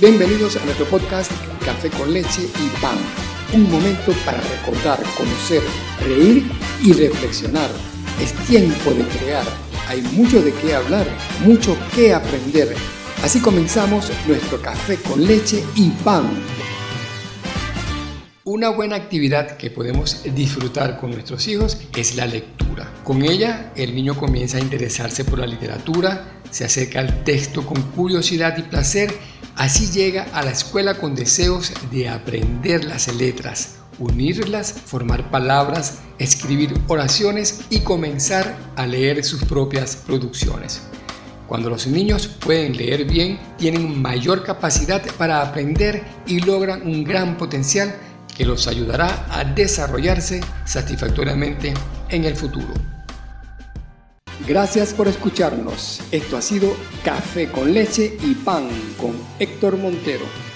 Bienvenidos a nuestro podcast Café con leche y pan. Un momento para recordar, conocer, reír y reflexionar. Es tiempo de crear. Hay mucho de qué hablar, mucho que aprender. Así comenzamos nuestro café con leche y pan. Una buena actividad que podemos disfrutar con nuestros hijos es la lectura. Con ella el niño comienza a interesarse por la literatura, se acerca al texto con curiosidad y placer Así llega a la escuela con deseos de aprender las letras, unirlas, formar palabras, escribir oraciones y comenzar a leer sus propias producciones. Cuando los niños pueden leer bien, tienen mayor capacidad para aprender y logran un gran potencial que los ayudará a desarrollarse satisfactoriamente en el futuro. Gracias por escucharnos. Esto ha sido Café con leche y pan con Héctor Montero.